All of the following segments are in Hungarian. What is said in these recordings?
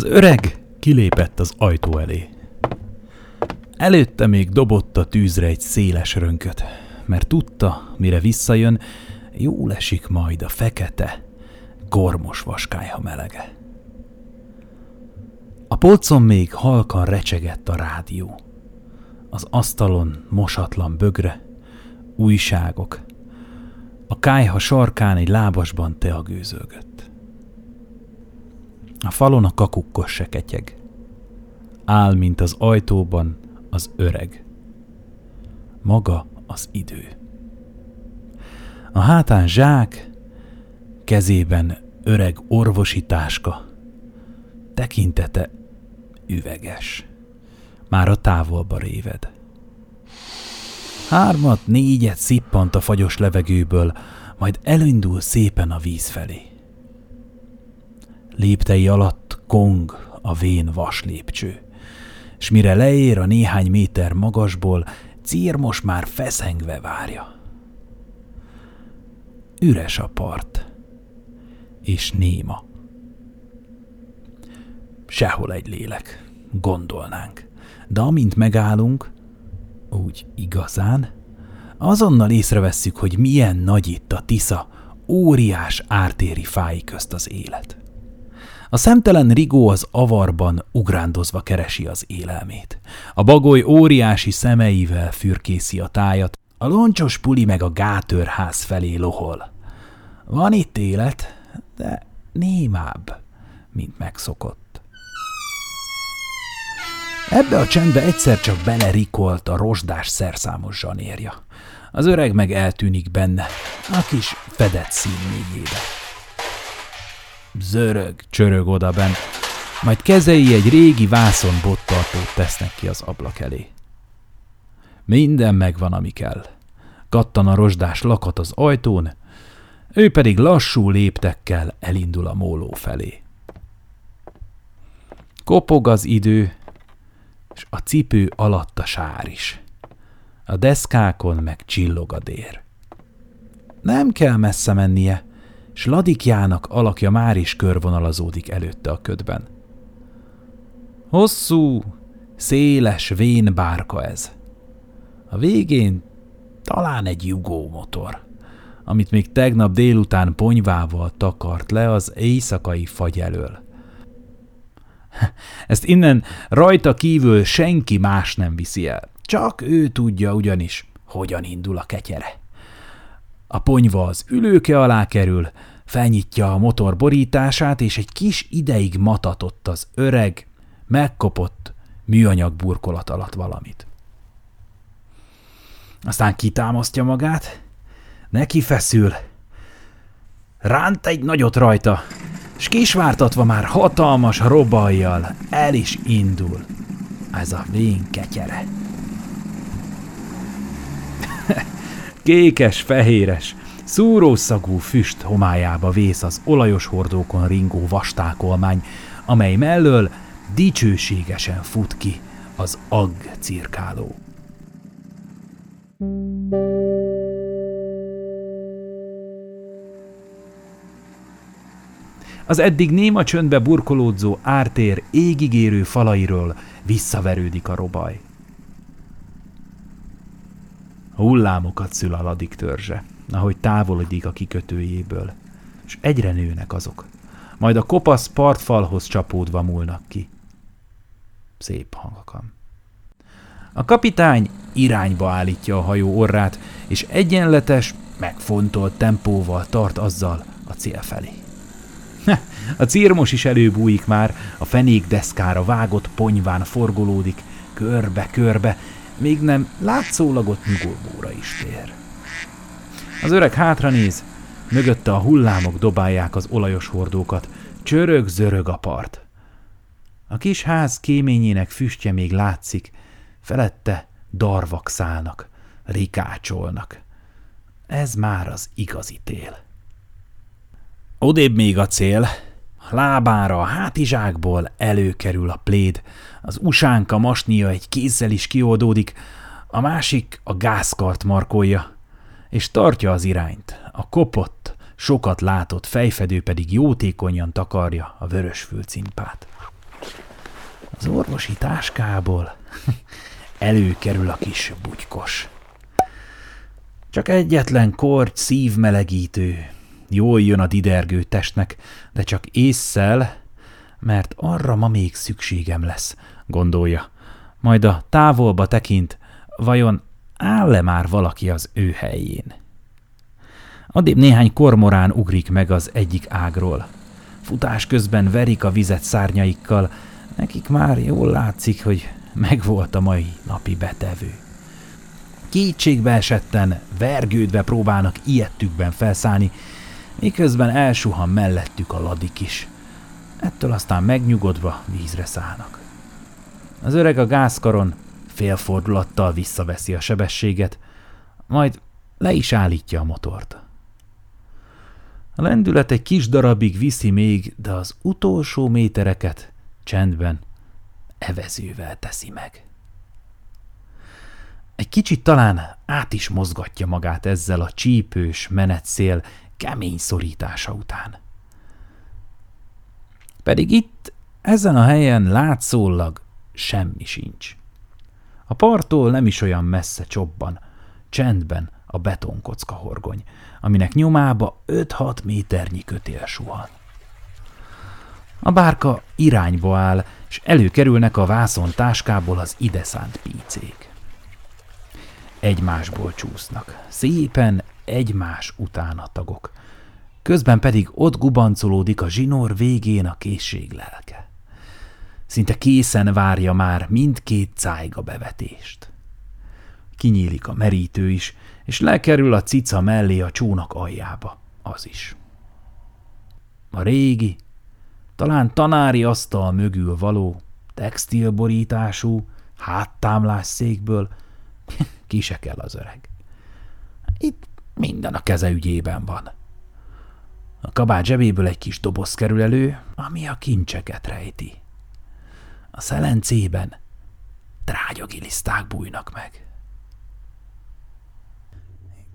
Az öreg kilépett az ajtó elé. Előtte még dobott a tűzre egy széles rönköt, mert tudta, mire visszajön, jól esik majd a fekete, gormos vaskályha melege. A polcon még halkan recsegett a rádió. Az asztalon mosatlan bögre, újságok. A kájha sarkán egy lábasban teagőzölgött. A falon a kakukkos se. Áll, mint az ajtóban, az öreg. Maga az idő. A hátán zsák, kezében öreg orvosi táska, tekintete üveges. Már a távolba réved. Hármat, négyet szippant a fagyos levegőből, majd elindul szépen a víz felé. Léptei alatt kong a vén vas lépcső, s mire leér a néhány méter magasból, Cír most már feszengve várja. Üres a part, és néma. Sehol egy lélek, gondolnánk. De amint megállunk, úgy igazán, azonnal észrevesszük, hogy milyen nagy itt a Tisza, óriás ártéri fái közt az élet. A szemtelen rigó az avarban ugrándozva keresi az élelmét. A bagoly óriási szemeivel fürkészi a tájat, a loncsos puli meg a gátörház felé lohol. Van itt élet, de némább, mint megszokott. Ebbe a csendbe egyszer csak belerikolt a rozsdás szerszámos zsanérja. Az öreg meg eltűnik benne, a kis fedett színnégyébe. Zörög, csörög odaben, majd kezei egy régi vászon bottartót tesznek ki az ablak elé. Minden megvan, ami kell. Kattan a rozsdás lakat az ajtón, ő pedig lassú léptekkel elindul a móló felé. Kopog az idő, és a cipő alatt a sár is. A deszkákon meg csillog a dér. Nem kell messze mennie, s Ladikjának alakja már is körvonalazódik előtte a ködben. Hosszú, széles, vén bárka ez. A végén talán egy jugó motor, amit még tegnap délután ponyvával takart le az éjszakai fagy elől. Ezt innen rajta kívül senki más nem viszi el. Csak ő tudja ugyanis, hogyan indul a ketyere. A ponyva az ülőke alá kerül, felnyitja a motor borítását, és egy kis ideig matatott az öreg, megkopott műanyag burkolat alatt valamit. Aztán kitámasztja magát, neki feszül, ránt egy nagyot rajta, s kisvártatva már hatalmas robajjal el is indul. Ez a vén ketyere. Kékes, fehéres, szúrószagú füst homályába vész az olajos hordókon ringó vastákolmány, amely mellől dicsőségesen fut ki az agg cirkáló. Az eddig néma csöndbe burkolódzó ártér égigérő falairól visszaverődik a robaj. Hullámokat szül a ladik törzse, ahogy távolodik a kikötőjéből, és egyre nőnek azok. Majd a kopasz partfalhoz csapódva múlnak ki. Szép hangokan. A kapitány irányba állítja a hajó orrát, és egyenletes, megfontolt tempóval tart azzal a cél felé. A círmos is előbújik már, a fenék deszkára vágott ponyván forgolódik, körbe-körbe, még nem látszólagot nyugodóra is tér. Az öreg hátranéz, mögötte a hullámok dobálják az olajos hordókat, csörög-zörög a part. A kis ház kéményének füstje még látszik, felette darvak szállnak, rikácsolnak. Ez már az igazi tél. Odébb még a cél, lábára a hátizsákból előkerül a pléd, az usánka masnia egy kézzel is kioldódik, a másik a gázkart markolja, és tartja az irányt. A kopott, sokat látott fejfedő pedig jótékonyan takarja a vörös fülcimpát. Az orvosi táskából előkerül a kis bugykos. Csak egyetlen korty szívmelegítő. Jól jön a didergő testnek, de csak észszel, mert arra ma még szükségem lesz, gondolja. Majd a távolba tekint, vajon áll-e már valaki az ő helyén? Addig néhány kormorán ugrik meg az egyik ágról. Futás közben verik a vizet szárnyaikkal, nekik már jól látszik, hogy megvolt a mai napi betevő. Kétségbe esetten, vergődve próbálnak ilyettükben felszállni, miközben elsuhan mellettük a ladik is. Ettől aztán megnyugodva vízre szállnak. Az öreg a gázkaron félfordulattal visszaveszi a sebességet, majd le is állítja a motort. A lendület egy kis darabig viszi még, de az utolsó métereket csendben evezővel teszi meg. Egy kicsit talán át is mozgatja magát ezzel a csípős menetszél kemény szorítása után. Pedig itt, ezen a helyen látszólag semmi sincs. A parttól nem is olyan messze csobban, csendben a betonkocka horgony, aminek nyomába 5-6 méternyi kötél suhan. A bárka irányba áll, és előkerülnek a vászon táskából az ideszánt pícék. Egymásból csúsznak, szépen egymás után a tagok. Közben pedig ott gubancolódik a zsinór végén a készség lelke. Szinte készen várja már mindkét cájga bevetést. Kinyílik a merítő is, és lekerül a cica mellé a csónak aljába, az is. A régi, talán tanári asztal mögül való, textilborítású, háttámlás székből ki kell az öreg. Itt minden a keze ügyében van. A kabát zsebéből egy kis doboz kerül elő, ami a kincseket rejti. A szelencében trágyagiliszták bújnak meg.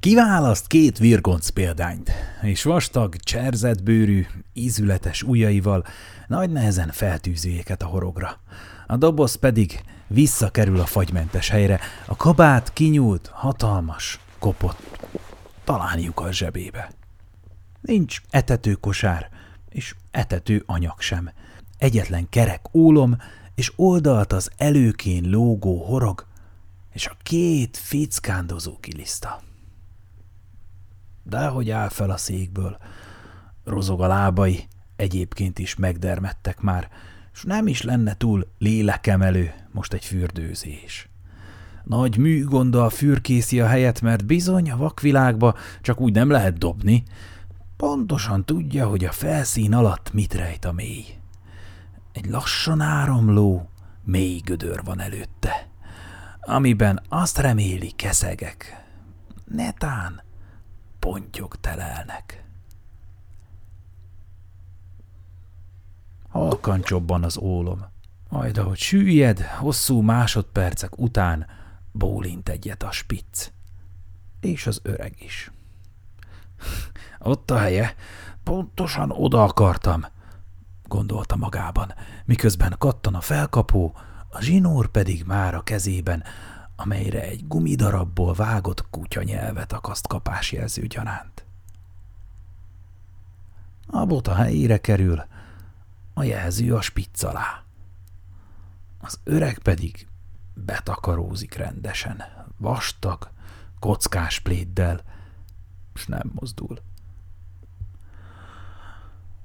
Kiválaszt két virgonc példányt, és vastag, cserzett bőrű, ízületes ujjaival nagy nehezen feltűzi a horogra. A doboz pedig visszakerül a fagymentes helyre, a kabát kinyúlt, hatalmas, kopott, talán a zsebébe. Nincs etetőkosár, és etető anyag sem. Egyetlen kerek ólom, és oldalt az előkén lógó horog, és a két fickándozó kiliszta. De hogy áll fel a székből, rozog a lábai, egyébként is megdermettek már, és nem is lenne túl lélekemelő most egy fürdőzés. Nagy műgonddal fürkészi a helyet, mert bizony a vakvilágba csak úgy nem lehet dobni. Pontosan tudja, hogy a felszín alatt mit rejt a mély. Egy lassan áramló, mély gödör van előtte, amiben azt reméli keszegek. Netán pontyok telelnek. Halkan csobban az ólom. Majd ahogy süllyed, hosszú másodpercek után bólint egyet a spitz. És az öreg is. Ott a helye, pontosan oda akartam, gondolta magában, miközben kattan a felkapó, a zsinór pedig már a kezében, amelyre egy gumidarabból vágott kutyanyelvet akaszt kapásjelző gyanánt. A bota helyére kerül, a jelző a spitz alá. Az öreg pedig betakarózik rendesen, vastag, kockás pléddel, és nem mozdul.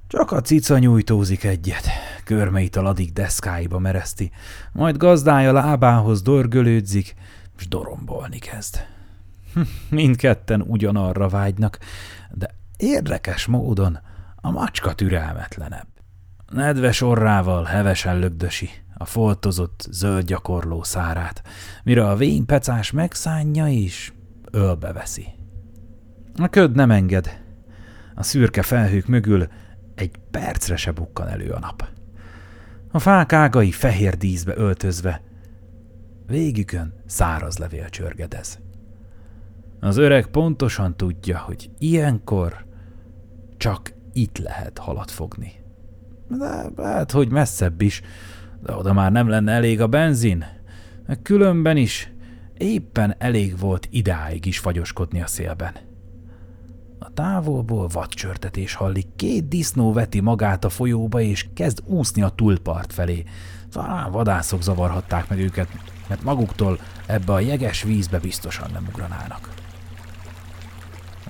Csak a cica nyújtózik egyet, körmeit a ladik deszkáiba mereszti, majd gazdája lábához dorgölődzik, és dorombolni kezd. Hm, mindketten ugyanarra vágynak, de érdekes módon a macska türelmetlenebb. Nedves orrával hevesen lögdösi a foltozott zöld gyakorló szárát, mire a vén pecás megszánja és ölbe veszi. A köd nem enged. A szürke felhők mögül egy percre se bukkan elő a nap. A fák ágai fehér díszbe öltözve, végükön száraz levél csörgedez. Az öreg pontosan tudja, hogy ilyenkor csak itt lehet halat fogni. De hát, hogy messzebb is, De oda már nem lenne elég a benzin. Különben is éppen elég volt idáig is fagyoskodni a szélben. A távolból vadcsörtetés hallik, két disznó veti magát a folyóba, és kezd úszni a túlpart felé. Talán vadászok zavarhatták meg őket, mert maguktól ebbe a jeges vízbe biztosan nem ugranának.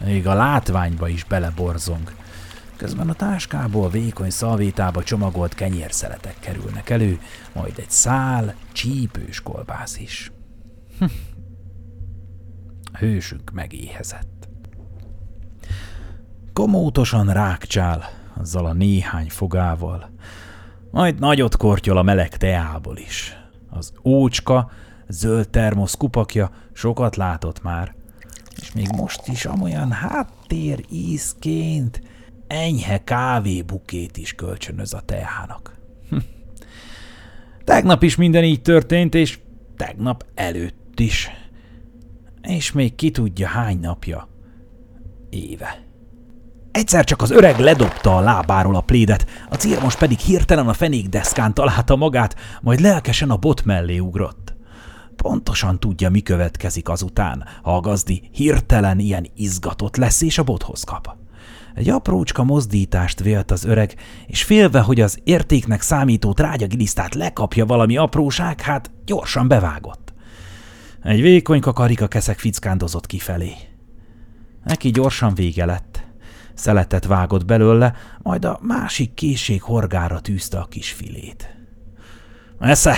Még a látványba is beleborzong. Közben a táskából vékony szalvétába csomagolt kenyérszeletek kerülnek elő, majd egy szál, csípős kolbász is. Hm. Hősünk megéhezett. Komótosan rákcsál, azzal a néhány fogával, majd nagyot kortyol a meleg teából is. Az ócska, zöld termosz kupakja sokat látott már, és még most is amolyan háttér ízként enyhe kávébukét is kölcsönöz a teának. Hm. tegnap is minden így történt, és tegnap előtt is. És még ki tudja hány napja. Éve. Egyszer csak az öreg ledobta a lábáról a plédet, a círmos pedig hirtelen a fenékdeszkán találta magát, majd lelkesen a bot mellé ugrott. Pontosan tudja, mi következik azután, ha a gazdi hirtelen ilyen izgatott lesz és a bothoz kap. Egy aprócska mozdítást vélt az öreg, és félve, hogy az értéknek számító trágyagilisztát lekapja valami apróság, hát gyorsan bevágott. Egy vékony kakarika keszek fickándozott kifelé. Neki gyorsan vége lett. Szeletet vágott belőle, majd a másik készség horgára tűzte a kis filét. – Esze!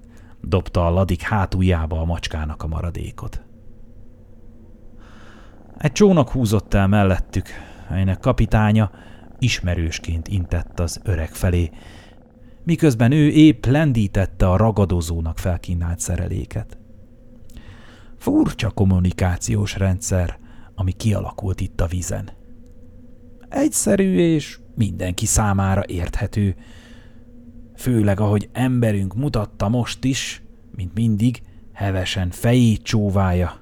– dobta a ladik hátuljába a macskának a maradékot. Egy csónak húzott el mellettük, melynek kapitánya ismerősként intett az öreg felé, miközben ő épp lendítette a ragadozónak felkínált szereléket. Furcsa kommunikációs rendszer, ami kialakult itt a vízen. Egyszerű és mindenki számára érthető, főleg ahogy emberünk mutatta most is, mint mindig, hevesen fejét csóvája,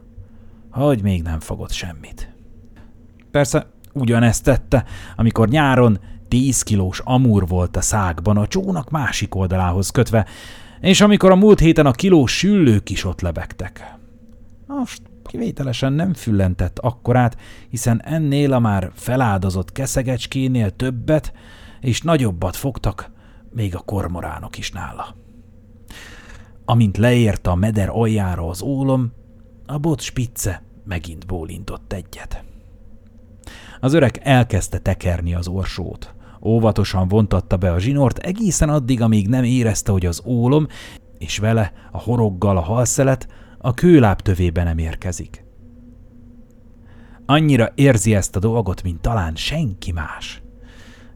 hogy még nem fogott semmit. Persze Ugyanezt tette, amikor nyáron 10 kilós amúr volt a szágban a csónak másik oldalához kötve, és amikor a múlt héten a kilós süllők is ott lebegtek. Most kivételesen nem füllentett akkorát, hiszen ennél a már feláldozott keszegecskénél többet és nagyobbat fogtak, még a kormoránok is nála. Amint leérte a meder aljára az ólom, a bot spicce megint bólintott egyet. Az öreg elkezdte tekerni az orsót. Óvatosan vontatta be a zsinort egészen addig, amíg nem érezte, hogy az ólom, és vele a horoggal a halszelet a kőláb tövébe nem érkezik. Annyira érzi ezt a dolgot, mint talán senki más.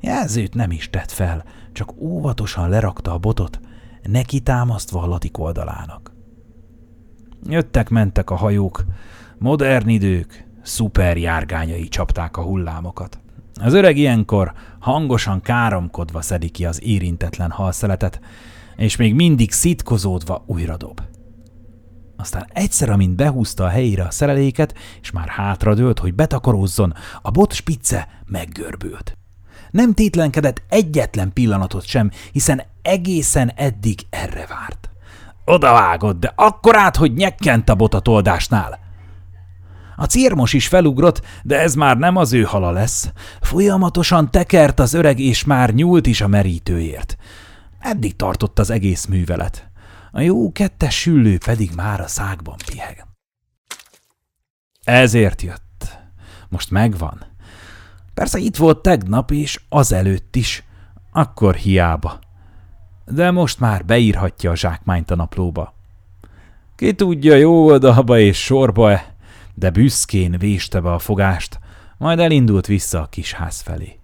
Jelzőt nem is tett fel, csak óvatosan lerakta a botot, neki támasztva a latik oldalának. Jöttek-mentek a hajók, modern idők, szuper járgányai csapták a hullámokat. Az öreg ilyenkor hangosan káromkodva szedi ki az érintetlen halszeletet, és még mindig szitkozódva újra dob. Aztán egyszer, amint behúzta a helyére a szereléket, és már hátradőlt, hogy betakarózzon, a bot spicce meggörbült. Nem tétlenkedett egyetlen pillanatot sem, hiszen egészen eddig erre várt. Odavágott, de akkorát, hogy nyekkent a bot a toldásnál – a círmos is felugrott, de ez már nem az ő hala lesz. Folyamatosan tekert az öreg, és már nyúlt is a merítőért. Eddig tartott az egész művelet. A jó kettes süllő pedig már a szágban piheg. Ezért jött. Most megvan. Persze itt volt tegnap és azelőtt is. Akkor hiába. De most már beírhatja a zsákmányt a naplóba. Ki tudja jó oldalba és sorba-e, de büszkén véste be a fogást, majd elindult vissza a kis ház felé.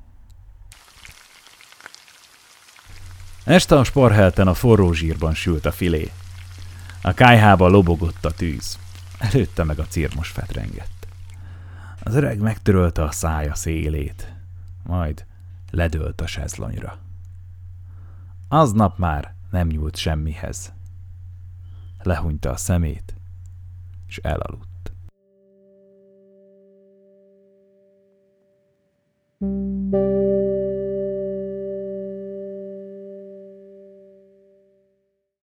Este a sparhelten a forró zsírban sült a filé. A kájhába lobogott a tűz. Előtte meg a círmos fetrengett. Az öreg megtörölte a szája szélét, majd ledölt a sezlonyra. Aznap már nem nyúlt semmihez. Lehunyta a szemét, és elaludt. thank you